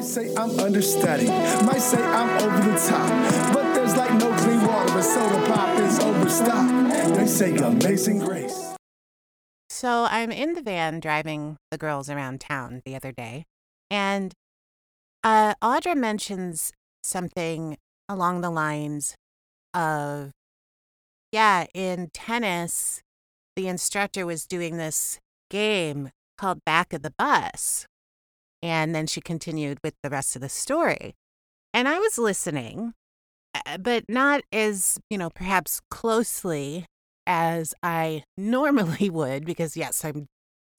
Might say I'm understudied, might say I'm over the top, but there's like no clean water, but soda pop is overstocked. They say amazing grace. So I'm in the van driving the girls around town the other day, and uh, Audra mentions something along the lines of, yeah, in tennis, the instructor was doing this game called Back of the Bus. And then she continued with the rest of the story. And I was listening, uh, but not as, you know, perhaps closely as I normally would, because yes, I'm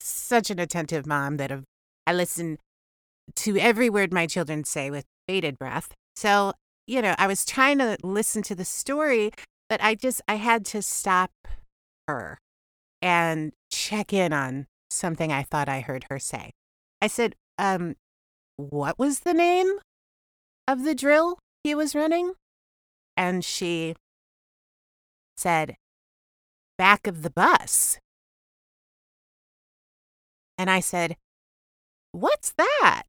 such an attentive mom that I listen to every word my children say with bated breath. So, you know, I was trying to listen to the story, but I just, I had to stop her and check in on something I thought I heard her say. I said, um, what was the name of the drill he was running? And she said, back of the bus. And I said, What's that?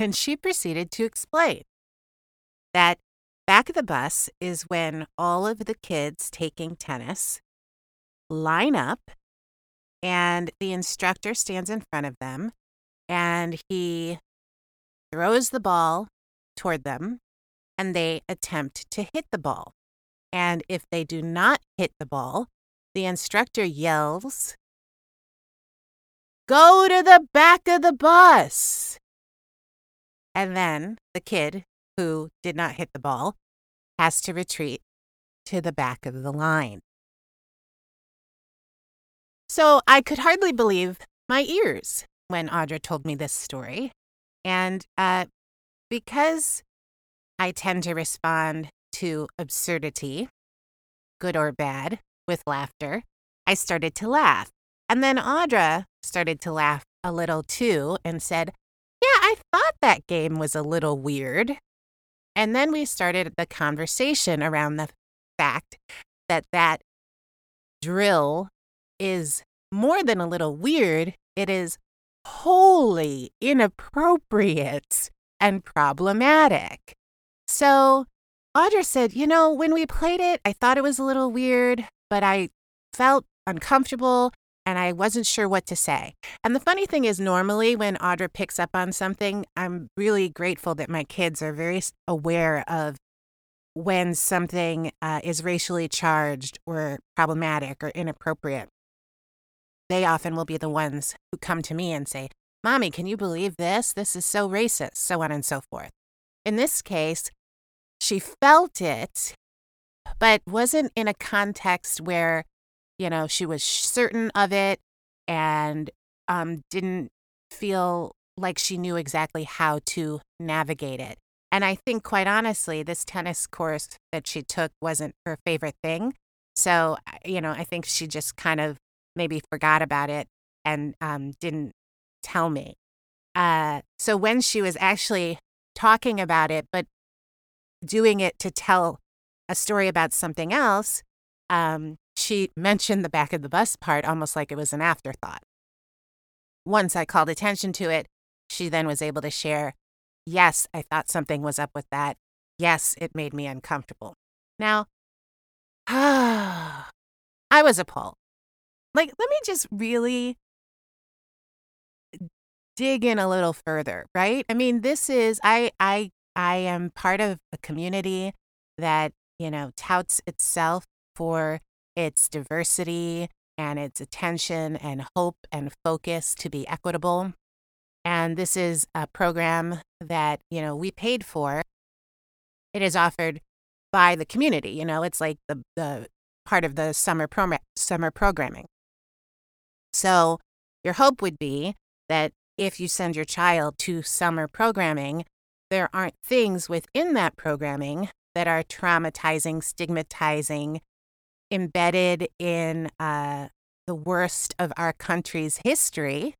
And she proceeded to explain that back of the bus is when all of the kids taking tennis line up and the instructor stands in front of them and he throws the ball toward them and they attempt to hit the ball. And if they do not hit the ball, the instructor yells, Go to the back of the bus. And then the kid who did not hit the ball has to retreat to the back of the line. So I could hardly believe my ears when Audra told me this story. And uh, because I tend to respond to absurdity, good or bad, with laughter, I started to laugh. And then Audra started to laugh a little too and said, Yeah, I thought that game was a little weird. And then we started the conversation around the fact that that drill is more than a little weird, it is wholly inappropriate and problematic. So Audra said, You know, when we played it, I thought it was a little weird, but I felt uncomfortable and I wasn't sure what to say. And the funny thing is, normally when Audra picks up on something, I'm really grateful that my kids are very aware of when something uh, is racially charged or problematic or inappropriate. They often will be the ones who come to me and say, Mommy, can you believe this? This is so racist, so on and so forth. In this case, she felt it, but wasn't in a context where, you know, she was certain of it and um, didn't feel like she knew exactly how to navigate it. And I think, quite honestly, this tennis course that she took wasn't her favorite thing. So, you know, I think she just kind of maybe forgot about it and um, didn't tell me. Uh, so when she was actually talking about it, but doing it to tell a story about something else, um, she mentioned the back of the bus part almost like it was an afterthought. Once I called attention to it, she then was able to share, Yes, I thought something was up with that. Yes, it made me uncomfortable. Now, I was appalled. Like, let me just really dig in a little further, right? I mean, this is I I I am part of a community that, you know, touts itself for its diversity and its attention and hope and focus to be equitable. And this is a program that, you know, we paid for. It is offered by the community, you know, it's like the the part of the summer program summer programming. So, your hope would be that if you send your child to summer programming, there aren't things within that programming that are traumatizing, stigmatizing, embedded in uh, the worst of our country's history.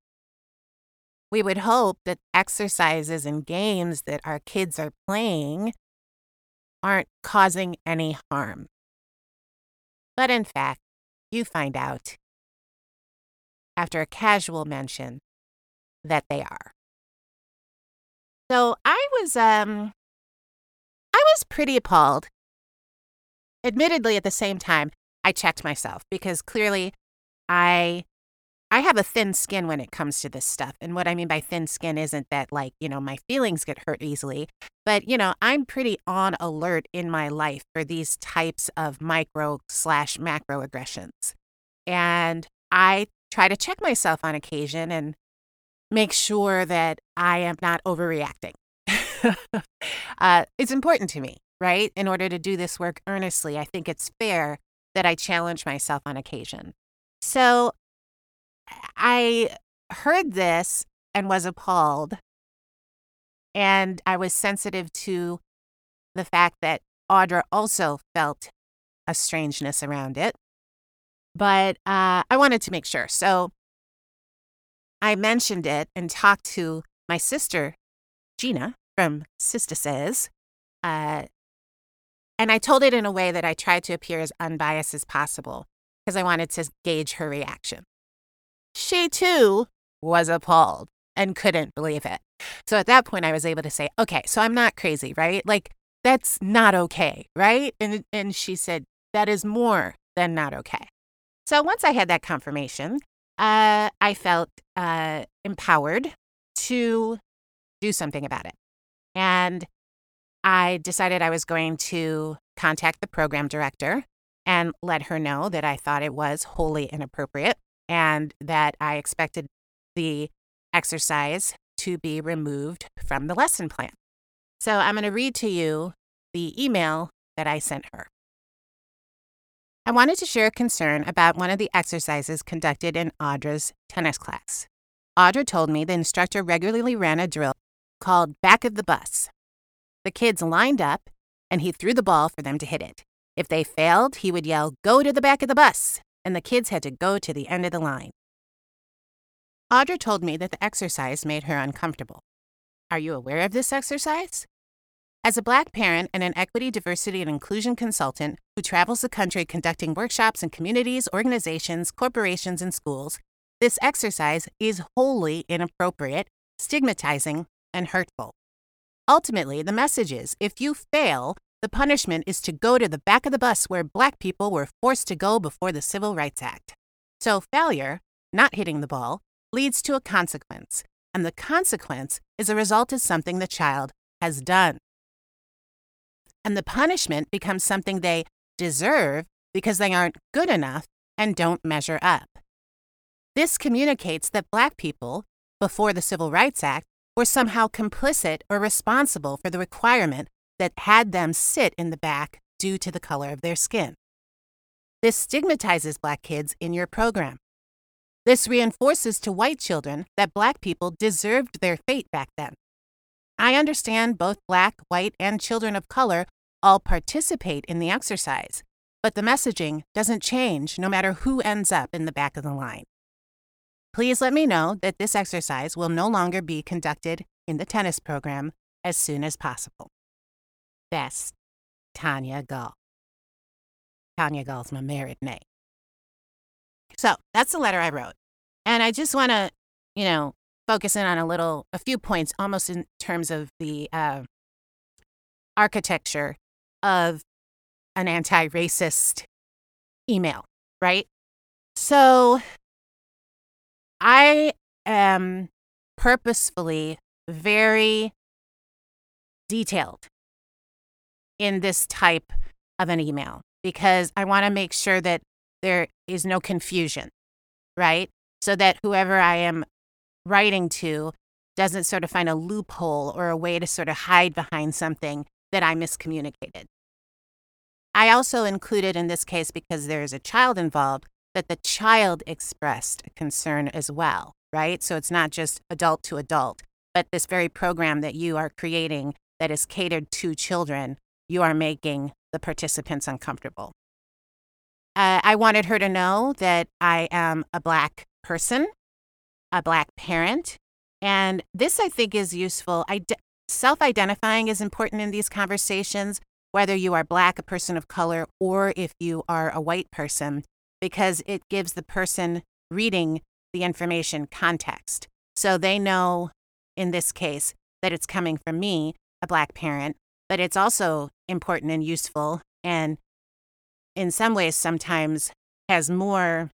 We would hope that exercises and games that our kids are playing aren't causing any harm. But in fact, you find out after a casual mention that they are. So I was um I was pretty appalled. Admittedly at the same time, I checked myself because clearly I I have a thin skin when it comes to this stuff. And what I mean by thin skin isn't that, like, you know, my feelings get hurt easily, but, you know, I'm pretty on alert in my life for these types of micro slash macro aggressions. And I try to check myself on occasion and make sure that I am not overreacting. uh, it's important to me, right? In order to do this work earnestly, I think it's fair that I challenge myself on occasion. So I heard this and was appalled. And I was sensitive to the fact that Audra also felt a strangeness around it. But uh, I wanted to make sure. So I mentioned it and talked to my sister, Gina, from Sister Says. Uh, and I told it in a way that I tried to appear as unbiased as possible because I wanted to gauge her reaction. She too was appalled and couldn't believe it. So at that point, I was able to say, okay, so I'm not crazy, right? Like, that's not okay, right? And, and she said, that is more than not okay. So once I had that confirmation, uh, I felt uh, empowered to do something about it. And I decided I was going to contact the program director and let her know that I thought it was wholly inappropriate and that I expected the exercise to be removed from the lesson plan. So I'm going to read to you the email that I sent her. I wanted to share a concern about one of the exercises conducted in Audra's tennis class. Audra told me the instructor regularly ran a drill called Back of the Bus. The kids lined up, and he threw the ball for them to hit it. If they failed, he would yell, Go to the back of the bus and the kids had to go to the end of the line. Audra told me that the exercise made her uncomfortable. Are you aware of this exercise? As a Black parent and an equity, diversity, and inclusion consultant who travels the country conducting workshops in communities, organizations, corporations, and schools, this exercise is wholly inappropriate, stigmatizing, and hurtful. Ultimately, the message is if you fail, the punishment is to go to the back of the bus where black people were forced to go before the Civil Rights Act. So, failure, not hitting the ball, leads to a consequence, and the consequence is a result of something the child has done. And the punishment becomes something they deserve because they aren't good enough and don't measure up. This communicates that black people, before the Civil Rights Act, were somehow complicit or responsible for the requirement that had them sit in the back due to the color of their skin. This stigmatizes black kids in your program. This reinforces to white children that black people deserved their fate back then. I understand both black, white, and children of color all participate in the exercise, but the messaging doesn't change no matter who ends up in the back of the line. Please let me know that this exercise will no longer be conducted in the tennis program as soon as possible best Tania Gull. Tania Gull's my married name. So that's the letter I wrote. And I just want to, you know, focus in on a little, a few points, almost in terms of the uh, architecture of an anti racist email, right? So I am purposefully very detailed in this type of an email because I want to make sure that there is no confusion, right? So that whoever I am writing to doesn't sort of find a loophole or a way to sort of hide behind something that I miscommunicated. I also included in this case, because there is a child involved, that the child expressed a concern as well, right? So it's not just adult to adult, but this very program that you are creating that is catered to children you are making the participants uncomfortable. Uh, I wanted her to know that I am a Black person, a Black parent, and this I think is useful. Ide- Self identifying is important in these conversations, whether you are Black, a person of color, or if you are a white person, because it gives the person reading the information context. So they know, in this case, that it's coming from me, a Black parent, but it's also important and useful. And in some ways, sometimes has more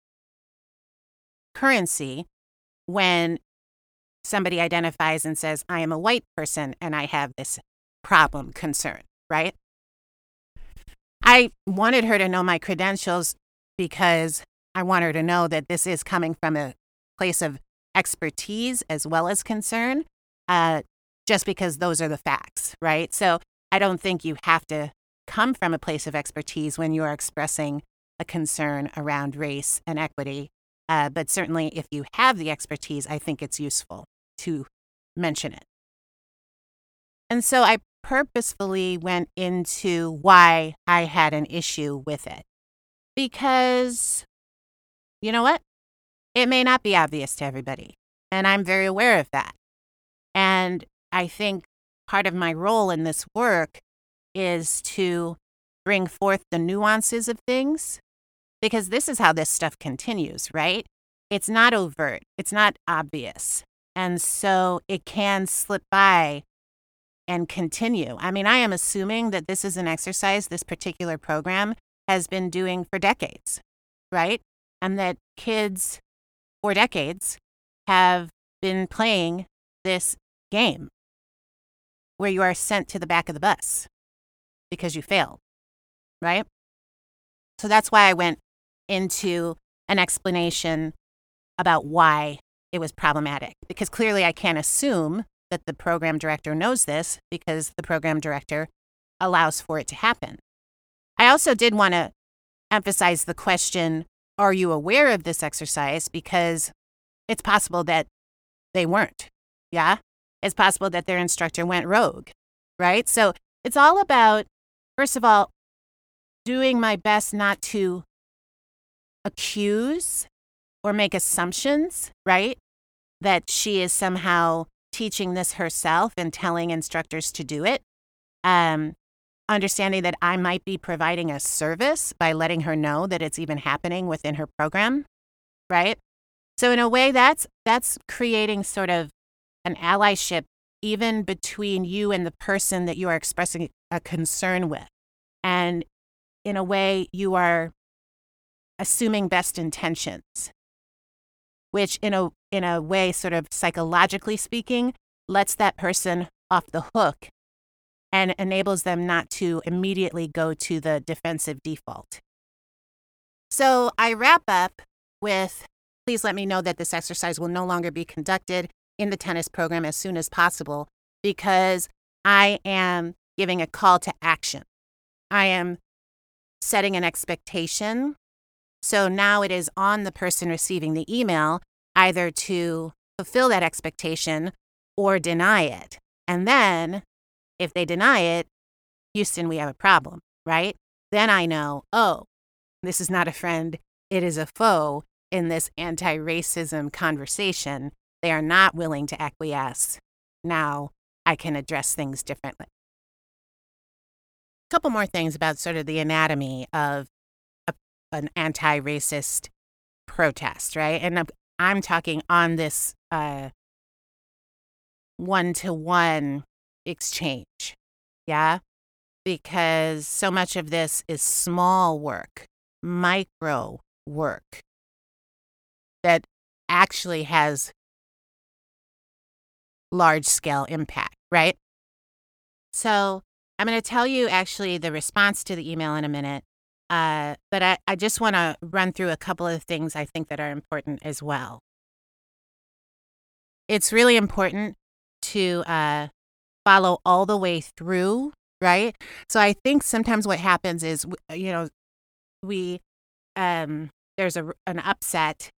currency when somebody identifies and says, I am a white person and I have this problem, concern, right? I wanted her to know my credentials because I want her to know that this is coming from a place of expertise as well as concern, uh, just because those are the facts, right? So I don't think you have to come from a place of expertise when you are expressing a concern around race and equity. Uh, but certainly, if you have the expertise, I think it's useful to mention it. And so I purposefully went into why I had an issue with it. Because, you know what? It may not be obvious to everybody. And I'm very aware of that. And I think part of my role in this work is to bring forth the nuances of things because this is how this stuff continues, right? It's not overt, it's not obvious. And so it can slip by and continue. I mean, I am assuming that this is an exercise this particular program has been doing for decades, right? And that kids for decades have been playing this game where you are sent to the back of the bus because you failed, right? So that's why I went into an explanation about why it was problematic because clearly I can't assume that the program director knows this because the program director allows for it to happen. I also did want to emphasize the question Are you aware of this exercise? Because it's possible that they weren't. Yeah. It's possible that their instructor went rogue, right? So it's all about, first of all, doing my best not to accuse or make assumptions, right? That she is somehow teaching this herself and telling instructors to do it. Um, understanding that I might be providing a service by letting her know that it's even happening within her program, right? So in a way that's that's creating sort of an allyship even between you and the person that you are expressing a concern with. And in a way you are assuming best intentions which in a in a way sort of psychologically speaking lets that person off the hook and enables them not to immediately go to the defensive default. So I wrap up with please let me know that this exercise will no longer be conducted in the tennis program as soon as possible because I am giving a call to action. I am setting an expectation so now it is on the person receiving the email either to fulfill that expectation or deny it. And then if they deny it, Houston, we have a problem, right? Then I know, oh, this is not a friend, it is a foe in this anti racism conversation. They are not willing to acquiesce. Now I can address things differently. A couple more things about sort of the anatomy of an anti-racist protest, right? And I'm talking on this one to one exchange. Yeah. Because so much of this is small work, micro work that actually has large scale impact, right? So I'm going to tell you actually the response to the email in a minute. Uh, but I, I just want to run through a couple of things I think that are important as well. It's really important to uh, follow all the way through, right? So I think sometimes what happens is, you know, we, um, there's a, an upset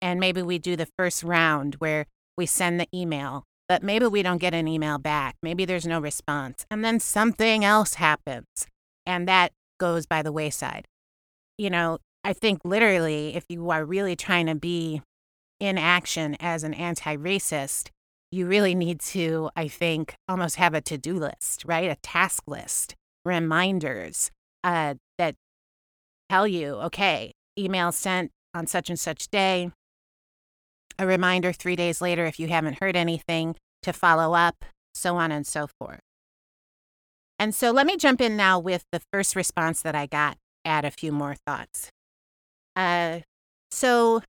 and maybe we do the first round where we send the email, but maybe we don't get an email back. Maybe there's no response. And then something else happens. And that goes by the wayside. You know, I think literally, if you are really trying to be in action as an anti racist, you really need to, I think, almost have a to do list, right? A task list, reminders uh, that tell you, okay, email sent on such and such day, a reminder three days later if you haven't heard anything to follow up so on and so forth. And so let me jump in now with the first response that I got, add a few more thoughts. Uh, so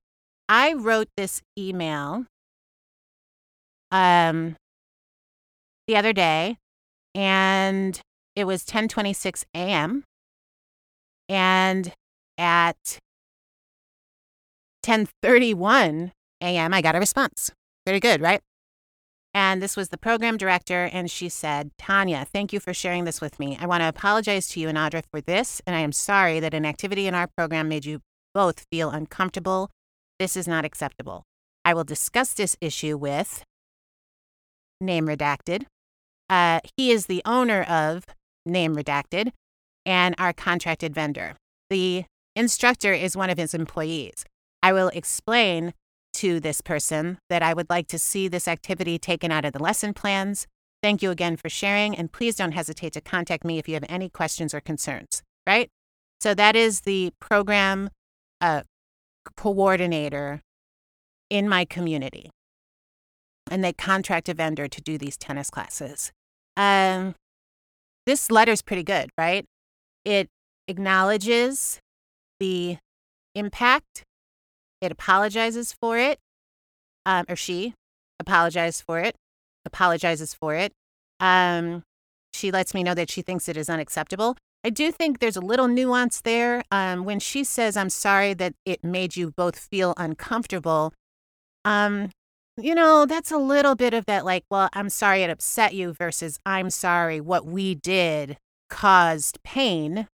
I wrote this email um, the other day, and it was 10:26 a.m. And at 10:31 a.m., I got a response. Very good, right? And this was the program director, and she said, Tania, thank you for sharing this with me. I want to apologize to you and Audra for this, and I am sorry that an activity in our program made you both feel uncomfortable. This is not acceptable. I will discuss this issue with name redacted. Uh, he is the owner of name redacted and our contracted vendor. The instructor is one of his employees. I will explain to this person that I would like to see this activity taken out of the lesson plans. Thank you again for sharing, and please don't hesitate to contact me if you have any questions or concerns, right? So that is the program uh, coordinator in my community. And they contract a vendor to do these tennis classes. Um, this letter is pretty good, right? It acknowledges the impact it apologizes for it, um, or she apologizes for it, apologizes for it. Um, she lets me know that she thinks it is unacceptable. I do think there's a little nuance there. Um, when she says, I'm sorry that it made you both feel uncomfortable, um, you know, that's a little bit of that, like, well, I'm sorry it upset you versus I'm sorry what we did caused pain.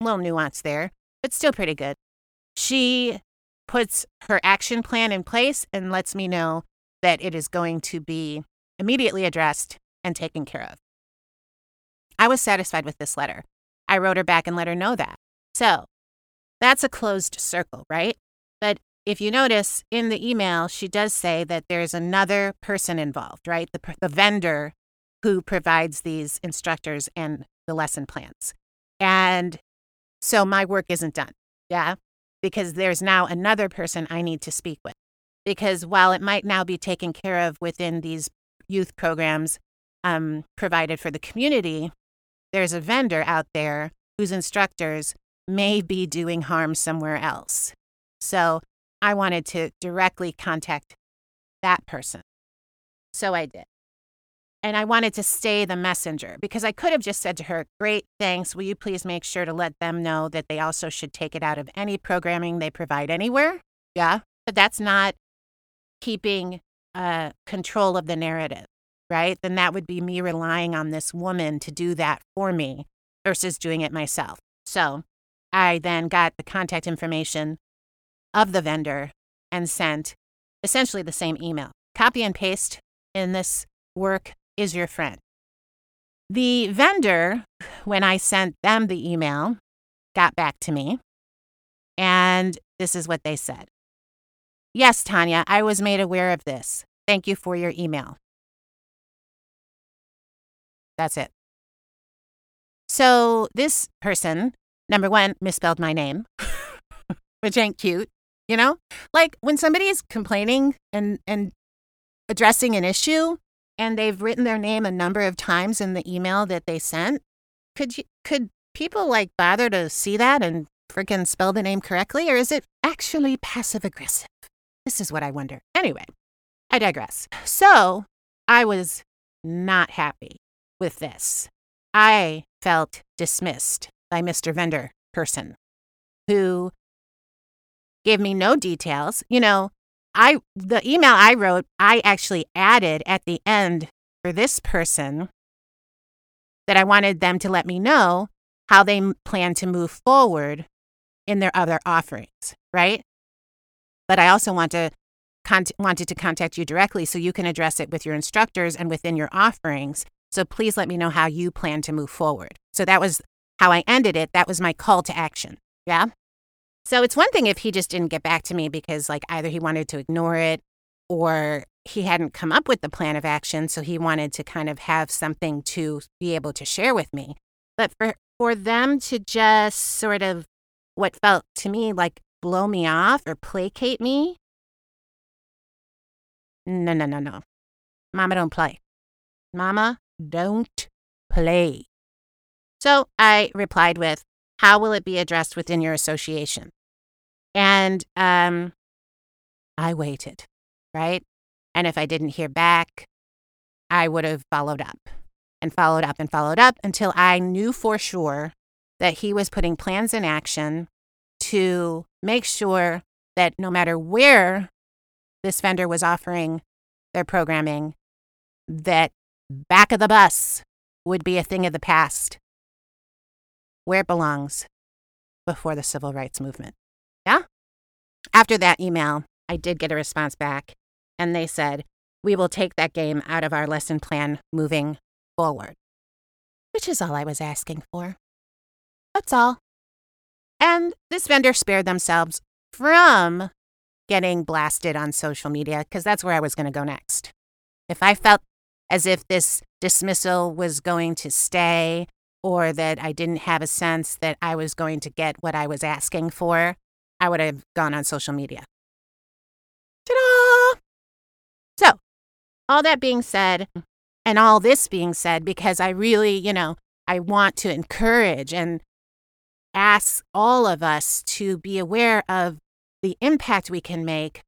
Little nuance there, but still pretty good. She puts her action plan in place and lets me know that it is going to be immediately addressed and taken care of. I was satisfied with this letter. I wrote her back and let her know that. So that's a closed circle, right? But if you notice in the email, she does say that there's another person involved, right? The, the vendor who provides these instructors and the lesson plans. And so my work isn't done. Yeah because there's now another person I need to speak with. Because while it might now be taken care of within these youth programs um, provided for the community, there's a vendor out there whose instructors may be doing harm somewhere else. So I wanted to directly contact that person. So I did. And I wanted to stay the messenger because I could have just said to her, Great, thanks. Will you please make sure to let them know that they also should take it out of any programming they provide anywhere? Yeah. But that's not keeping uh, control of the narrative, right? Then that would be me relying on this woman to do that for me versus doing it myself. So I then got the contact information of the vendor and sent essentially the same email. Copy and paste in this work is your friend. The vendor, when I sent them the email, got back to me, and this is what they said Yes, Tanya, I was made aware of this. Thank you for your email. That's it. So, this person, number one, misspelled my name, which ain't cute, you know? Like when somebody is complaining and, and addressing an issue, and they've written their name a number of times in the email that they sent, could you, could people like bother to see that and freaking spell the name correctly, or is it actually passive aggressive? This is what I wonder. Anyway, I digress. So I was not happy with this. I felt dismissed by Mr. Vendor person who gave me no details. You know, I the email I wrote, I actually added at the end for this person that I wanted them to let me know how they plan to move forward in their other offerings, right? But I also want to con- wanted to contact you directly so you can address it with your instructors and within your offerings. So please let me know how you plan to move forward. So that was how I ended it. That was my call to action. Yeah. So it's one thing if he just didn't get back to me because, like, either he wanted to ignore it or he hadn't come up with the plan of action. So he wanted to kind of have something to be able to share with me. But for, for them to just sort of what felt to me like blow me off or placate me, no, no, no, no. Mama don't play. Mama, don't play. So I replied with, How will it be addressed within your association? And um, I waited, right? And if I didn't hear back, I would have followed up and followed up and followed up until I knew for sure that he was putting plans in action to make sure that no matter where this vendor was offering their programming, that back of the bus would be a thing of the past where it belongs before the civil rights movement. Yeah? After that email, I did get a response back, and they said, We will take that game out of our lesson plan moving forward, which is all I was asking for. That's all. And this vendor spared themselves from getting blasted on social media because that's where I was going to go next. If I felt as if this dismissal was going to stay or that I didn't have a sense that I was going to get what I was asking for, I would have gone on social media. Ta-da! So, all that being said, and all this being said, because I really, you know, I want to encourage and ask all of us to be aware of the impact we can make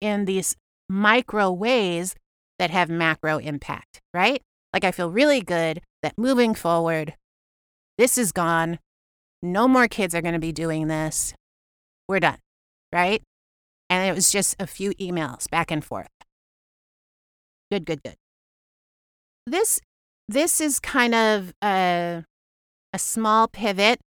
in these micro ways that have macro impact, right? Like, I feel really good that moving forward, this is gone. No more kids are going to be doing this. We're done, right? And it was just a few emails back and forth. Good, good, good. This this is kind of a, a small pivot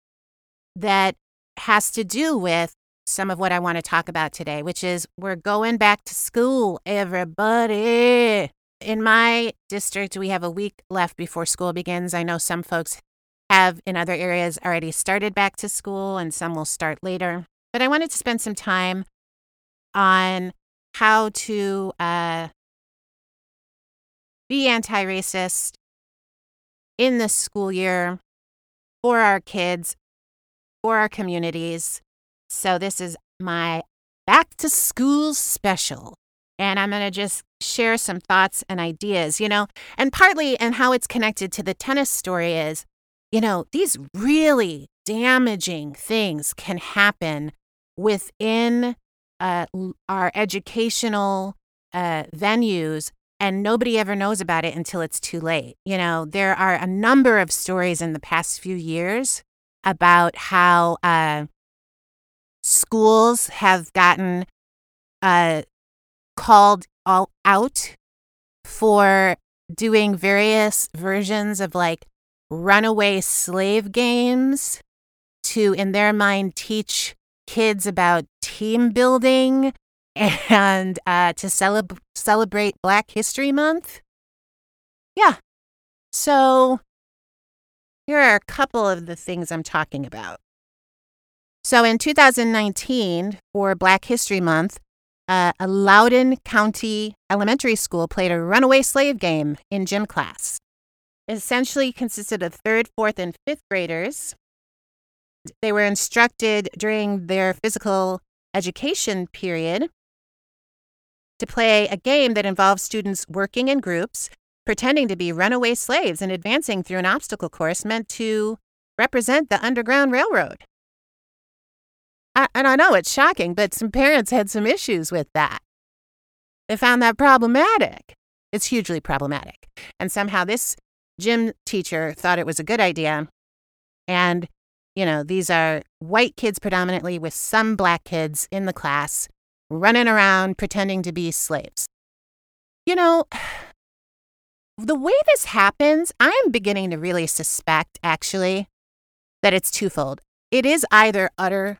that has to do with some of what I want to talk about today, which is we're going back to school, everybody. In my district, we have a week left before school begins. I know some folks have in other areas already started back to school and some will start later. But I wanted to spend some time on how to uh, be anti racist in this school year for our kids, for our communities. So, this is my back to school special. And I'm going to just share some thoughts and ideas, you know, and partly and how it's connected to the tennis story is, you know, these really damaging things can happen within uh, our educational uh, venues and nobody ever knows about it until it's too late. You know, there are a number of stories in the past few years about how uh, schools have gotten uh, called all out for doing various versions of like runaway slave games to, in their mind, teach kids about team building and uh, to celeb- celebrate Black History Month. Yeah. So here are a couple of the things I'm talking about. So in 2019, for Black History Month, uh, a Loudoun County elementary school played a runaway slave game in gym class. Essentially consisted of third, fourth, and fifth graders. They were instructed during their physical education period to play a game that involves students working in groups, pretending to be runaway slaves and advancing through an obstacle course meant to represent the Underground Railroad. I, and I know it's shocking, but some parents had some issues with that. They found that problematic. It's hugely problematic. And somehow this gym teacher thought it was a good idea. And, you know, these are white kids predominantly with some black kids in the class running around pretending to be slaves. You know, the way this happens, I am beginning to really suspect, actually, that it's twofold. It is either utter,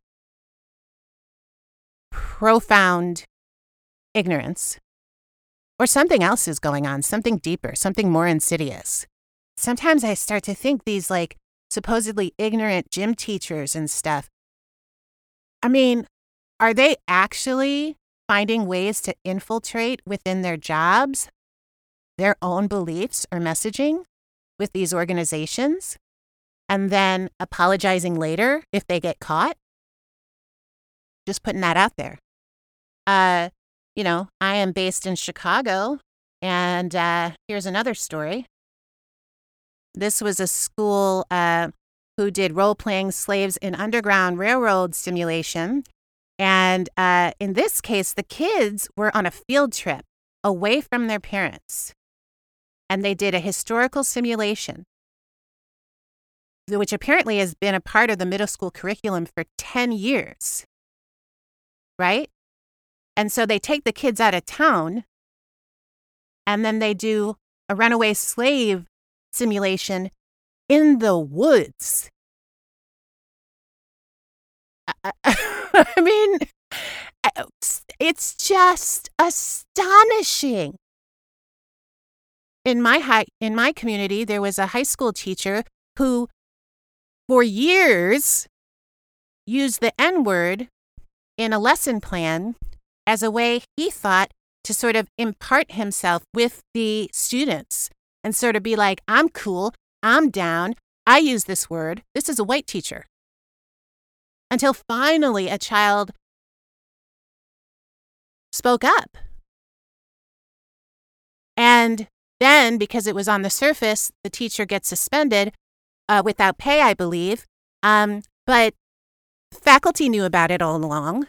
profound ignorance, or something else is going on, something deeper, something more insidious. Sometimes I start to think these, like, supposedly ignorant gym teachers and stuff. I mean, are they actually finding ways to infiltrate within their jobs their own beliefs or messaging with these organizations and then apologizing later if they get caught? Just putting that out there. Uh, you know, I am based in Chicago, and uh, here's another story. This was a school uh, who did role playing slaves in Underground Railroad simulation. And uh, in this case, the kids were on a field trip away from their parents. And they did a historical simulation, which apparently has been a part of the middle school curriculum for 10 years. Right? And so they take the kids out of town and then they do a runaway slave simulation in the woods. I, I mean, uh, it's just astonishing. In my high, in my community, there was a high school teacher who, for years, used the N word in a lesson plan as a way he thought to sort of impart himself with the students and sort of be like, I'm cool, I'm down, I use this word. This is a white teacher. Until finally a child spoke up. And then, because it was on the surface, the teacher gets suspended uh, without pay, I believe. Um, but faculty knew about it all along.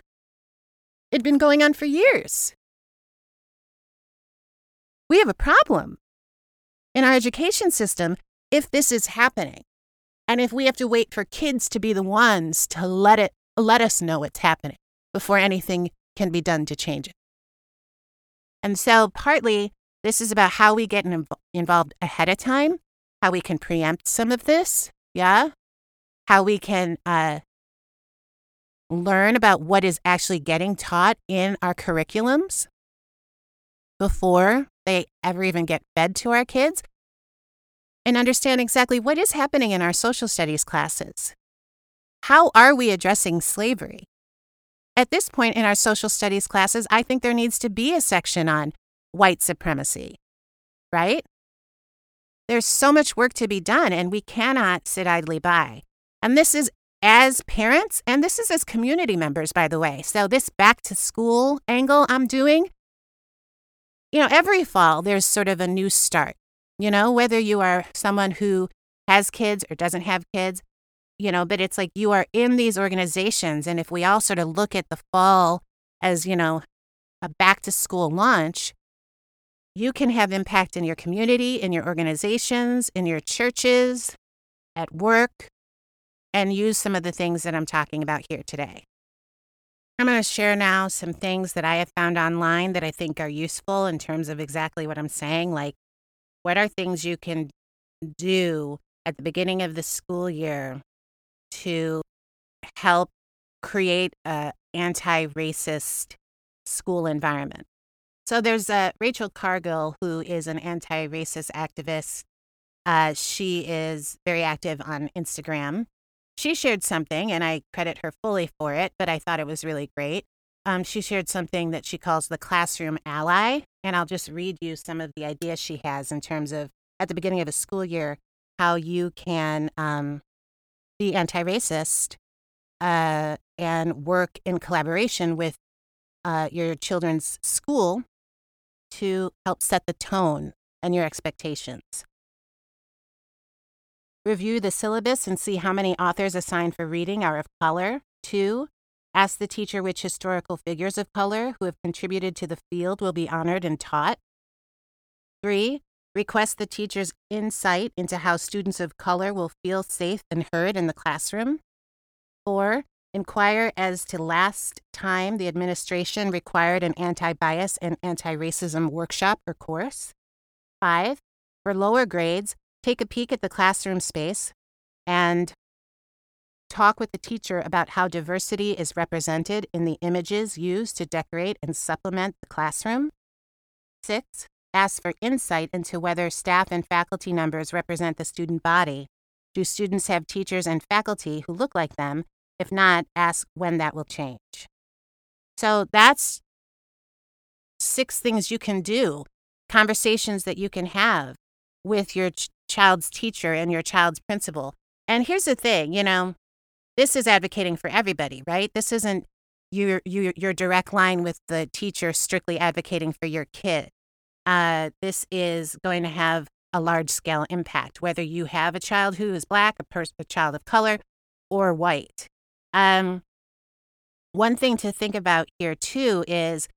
It'd been going on for years. We have a problem in our education system if this is happening. And if we have to wait for kids to be the ones to let it let us know it's happening before anything can be done to change it. And so partly this is about how we get involved ahead of time, how we can preempt some of this, yeah? How we can uh, learn about what is actually getting taught in our curriculums before they ever even get fed to our kids and understand exactly what is happening in our social studies classes. How are we addressing slavery? At this point in our social studies classes, I think there needs to be a section on white supremacy, right? There's so much work to be done, and we cannot sit idly by. And this is as parents, and this is as community members, by the way. So, this back to school angle I'm doing, you know, every fall there's sort of a new start. You know, whether you are someone who has kids or doesn't have kids, you know, but it's like you are in these organizations. And if we all sort of look at the fall as, you know, a back to school launch, you can have impact in your community, in your organizations, in your churches, at work, and use some of the things that I'm talking about here today. I'm going to share now some things that I have found online that I think are useful in terms of exactly what I'm saying. Like, what are things you can do at the beginning of the school year to help create a anti-racist school environment? So there's uh, Rachel Cargle who is an anti-racist activist. Uh, she is very active on Instagram she shared something, and I credit her fully for it, but I thought it was really great. Um, she shared something that she calls the classroom ally, and I'll just read you some of the ideas she has in terms of at the beginning of a school year how you can um, be anti-racist uh, and work in collaboration with uh, your children's school to help set the tone and your expectations. Review the syllabus and see how many authors assigned for reading are of color. Two, ask the teacher which historical figures of color who have contributed to the field will be honored and taught. Three, request the teacher's insight into how students of color will feel safe and heard in the classroom. Four, inquire as to last time the administration required an anti bias and anti racism workshop or course. Five, for lower grades, take a peek at the classroom space and talk with the teacher about how diversity is represented in the images used to decorate and supplement the classroom. Six, ask for insight into whether staff and faculty numbers represent the student body. Do students have teachers and faculty who look like them? If not, ask when that will change. So that's six things you can do, conversations that you can have with your child's teacher and your child's principal. And here's the thing, you know, this is advocating for everybody, right? This isn't your your your direct line with the teacher strictly advocating for your kid. Uh, this is going to have a large scale impact, whether you have a child who is black, a, person, a child of color, or white. Um, one thing to think about here too is,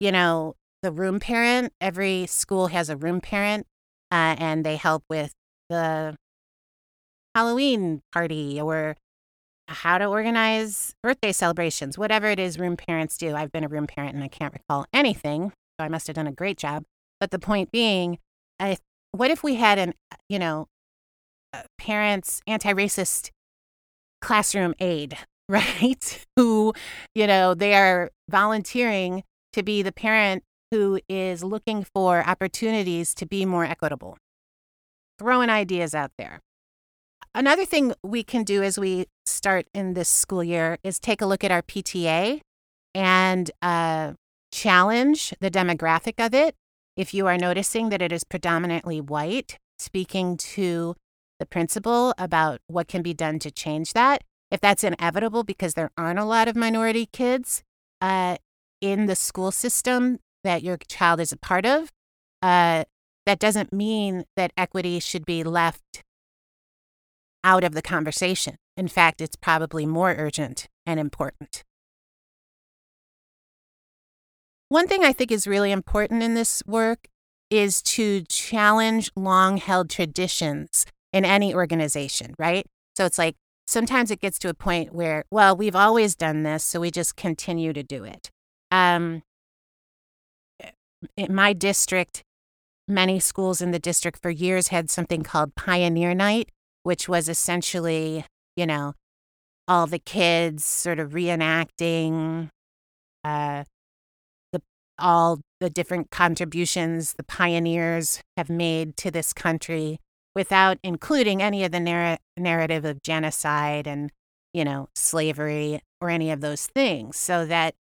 you know, the room parent. Every school has a room parent, uh, and they help with the Halloween party or how to organize birthday celebrations, whatever it is room parents do. I've been a room parent and I can't recall anything, so I must have done a great job. But the point being, I, what if we had an, you know, parents anti-racist classroom aide, right? Who, you know, they are volunteering to be the parent who is looking for opportunities to be more equitable. Throwing ideas out there. Another thing we can do as we start in this school year is take a look at our PTA and uh, challenge the demographic of it. If you are noticing that it is predominantly white, speaking to the principal about what can be done to change that. If that's inevitable because there aren't a lot of minority kids uh, in the school system that your child is a part of, uh, that doesn't mean that equity should be left out of the conversation. In fact, it's probably more urgent and important. One thing I think is really important in this work is to challenge long held traditions in any organization, right? So it's like sometimes it gets to a point where, well, we've always done this, so we just continue to do it. Um, in my district, many schools in the district for years had something called Pioneer Night, which was essentially, you know, all the kids sort of reenacting uh, the all the different contributions the pioneers have made to this country without including any of the narr- narrative of genocide and you know slavery or any of those things. So that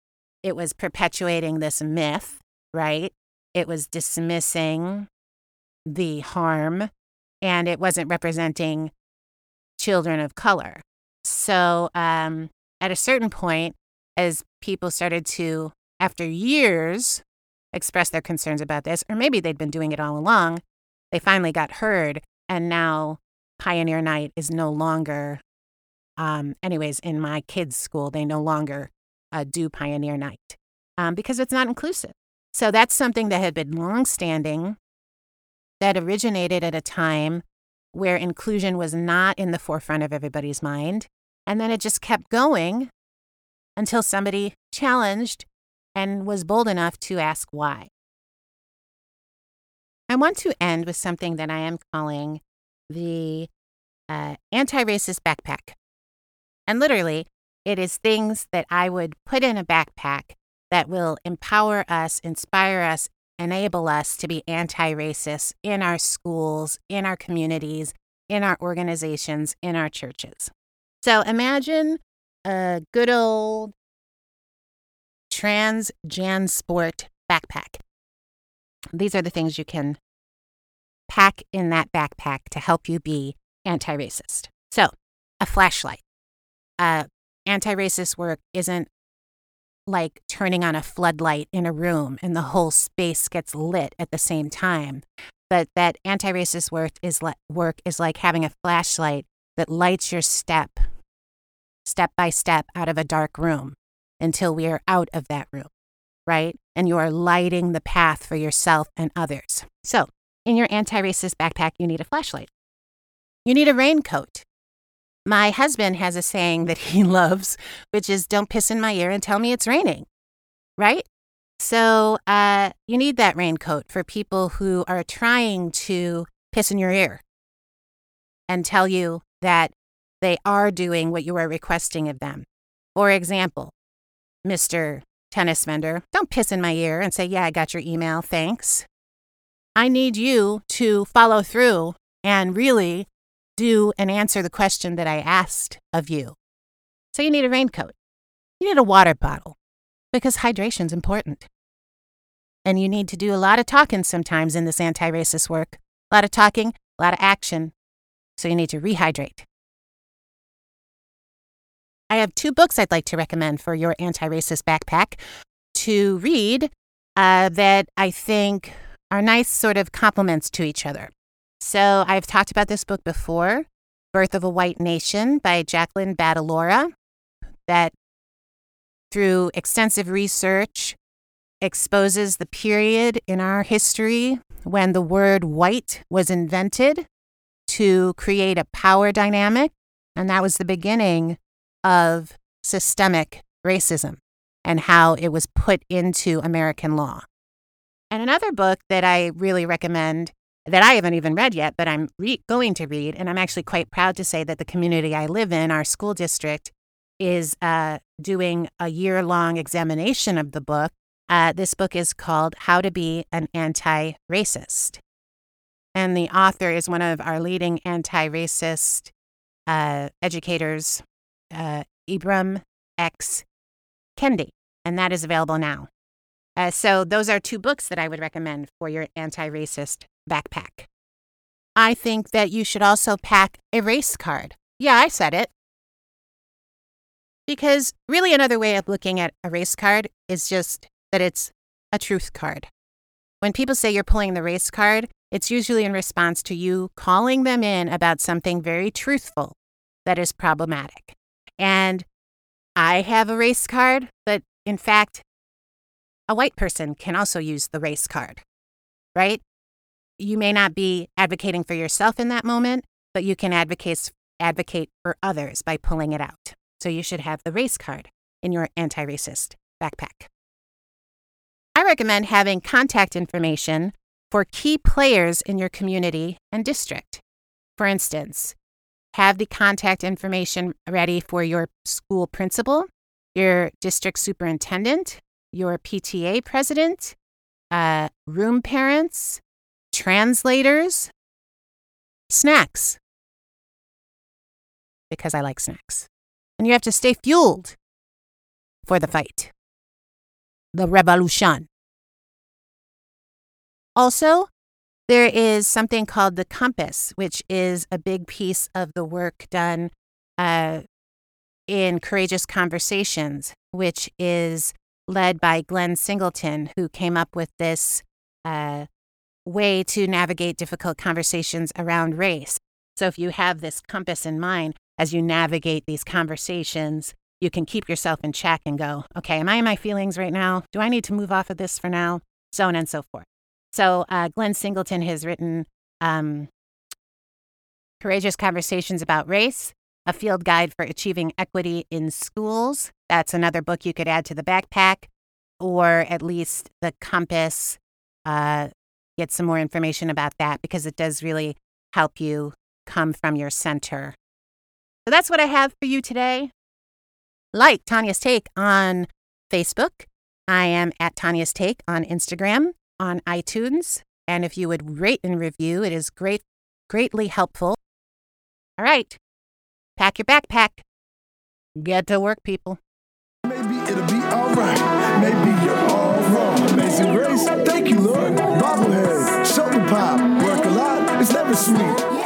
it was perpetuating this myth right it was dismissing the harm and it wasn't representing children of color. So um, at a certain point, as people started to, after years, express their concerns about this, or maybe they'd been doing it all along, they finally got heard. And now Pioneer Night is no longer, um, anyways, in my kids' school, they no longer uh, do Pioneer Night um, because it's not inclusive. So that's something that had been longstanding that originated at a time where inclusion was not in the forefront of everybody's mind. And then it just kept going until somebody challenged and was bold enough to ask why. I want to end with something that I am calling the uh, anti racist backpack. And literally, it is things that I would put in a backpack that will empower us, inspire us, enable us to be anti racist in our schools, in our communities, in our organizations, in our churches. So imagine a good old trans JanSport backpack. These are the things you can pack in that backpack to help you be anti racist. So, a flashlight. Uh, anti racist work isn't like turning on a floodlight in a room and the whole space gets lit at the same time. But that anti-racist work is le- work is like having a flashlight that lights your step step by step out of a dark room until we are out of that room, right? And you are lighting the path for yourself and others. So, in your anti-racist backpack, you need a flashlight. You need a raincoat my husband has a saying that he loves, which is don't piss in my ear and tell me it's raining, right? So uh, you need that raincoat for people who are trying to piss in your ear and tell you that they are doing what you are requesting of them. For example, Mr. Tennis Vendor, don't piss in my ear and say, Yeah, I got your email, thanks. I need you to follow through and really do and answer the question that I asked of you. So you need a raincoat. You need a water bottle because hydration's important. And you need to do a lot of talking sometimes in this anti racist work. A lot of talking, a lot of action. So you need to rehydrate. I have two books I'd like to recommend for your anti racist backpack to read uh, that I think are nice sort of complements to each other. So I've talked about this book before Birth of a White Nation by Jacqueline Battalora, that through extensive research exposes the period in our history when the word white was invented to create a power dynamic. And that was the beginning of systemic racism and how it was put into American law. And another book that I really recommend that I haven't even read yet, but I'm re- going to read, and I'm actually quite proud to say that the community I live in, our school district, is uh, doing a year long examination of the book. Uh, this book is called How to Be an Anti Racist. And the author is one of our leading anti racist uh, educators, uh, Ibram X. Kendi, and that is available now. Uh, so, those are two books that I would recommend for your anti racist backpack. I think that you should also pack a race card. Yeah, I said it. Because really, another way of looking at a race card is just that it's a truth card. When people say you're pulling the race card, it's usually in response to you calling them in about something very truthful that is problematic. And I have a race card, but in fact, a white person can also use the race card, right? You may not be advocating for yourself in that moment, but you can advocate, advocate for others by pulling it out. So you should have the race card in your anti racist backpack. I recommend having contact information for key players in your community and district. For instance, have the contact information ready for your school principal, your district superintendent, your PTA president, uh, room parents, translators, snacks, because I like snacks. And you have to stay fueled for the fight, the revolution. Also, there is something called the compass, which is a big piece of the work done uh, in Courageous Conversations, which is led by Glenn Singleton, who came up with this uh, way to navigate difficult conversations around race. So, if you have this compass in mind as you navigate these conversations, you can keep yourself in check and go, okay, am I in my feelings right now? Do I need to move off of this for now? So on and so forth. So uh, Glenn Singleton has written um, Courageous Conversations About Race, a field guide for achieving equity in schools. That's another book you could add to the backpack, or at least the compass. Uh, get some more information about that because it does really help you come from your center. So that's what I have for you today. Like Tania's Take on Facebook. I am at Tania's Take on Instagram on iTunes. And if you would rate and review, it is great, greatly helpful. All right, Pack your backpack. Get to work, people. Maybe it'll be all right. Maybe you're all wrong. Amazing grace. Thank you, Lord. Bobblehead. Shoulder pop. Work a lot. It's never sweet.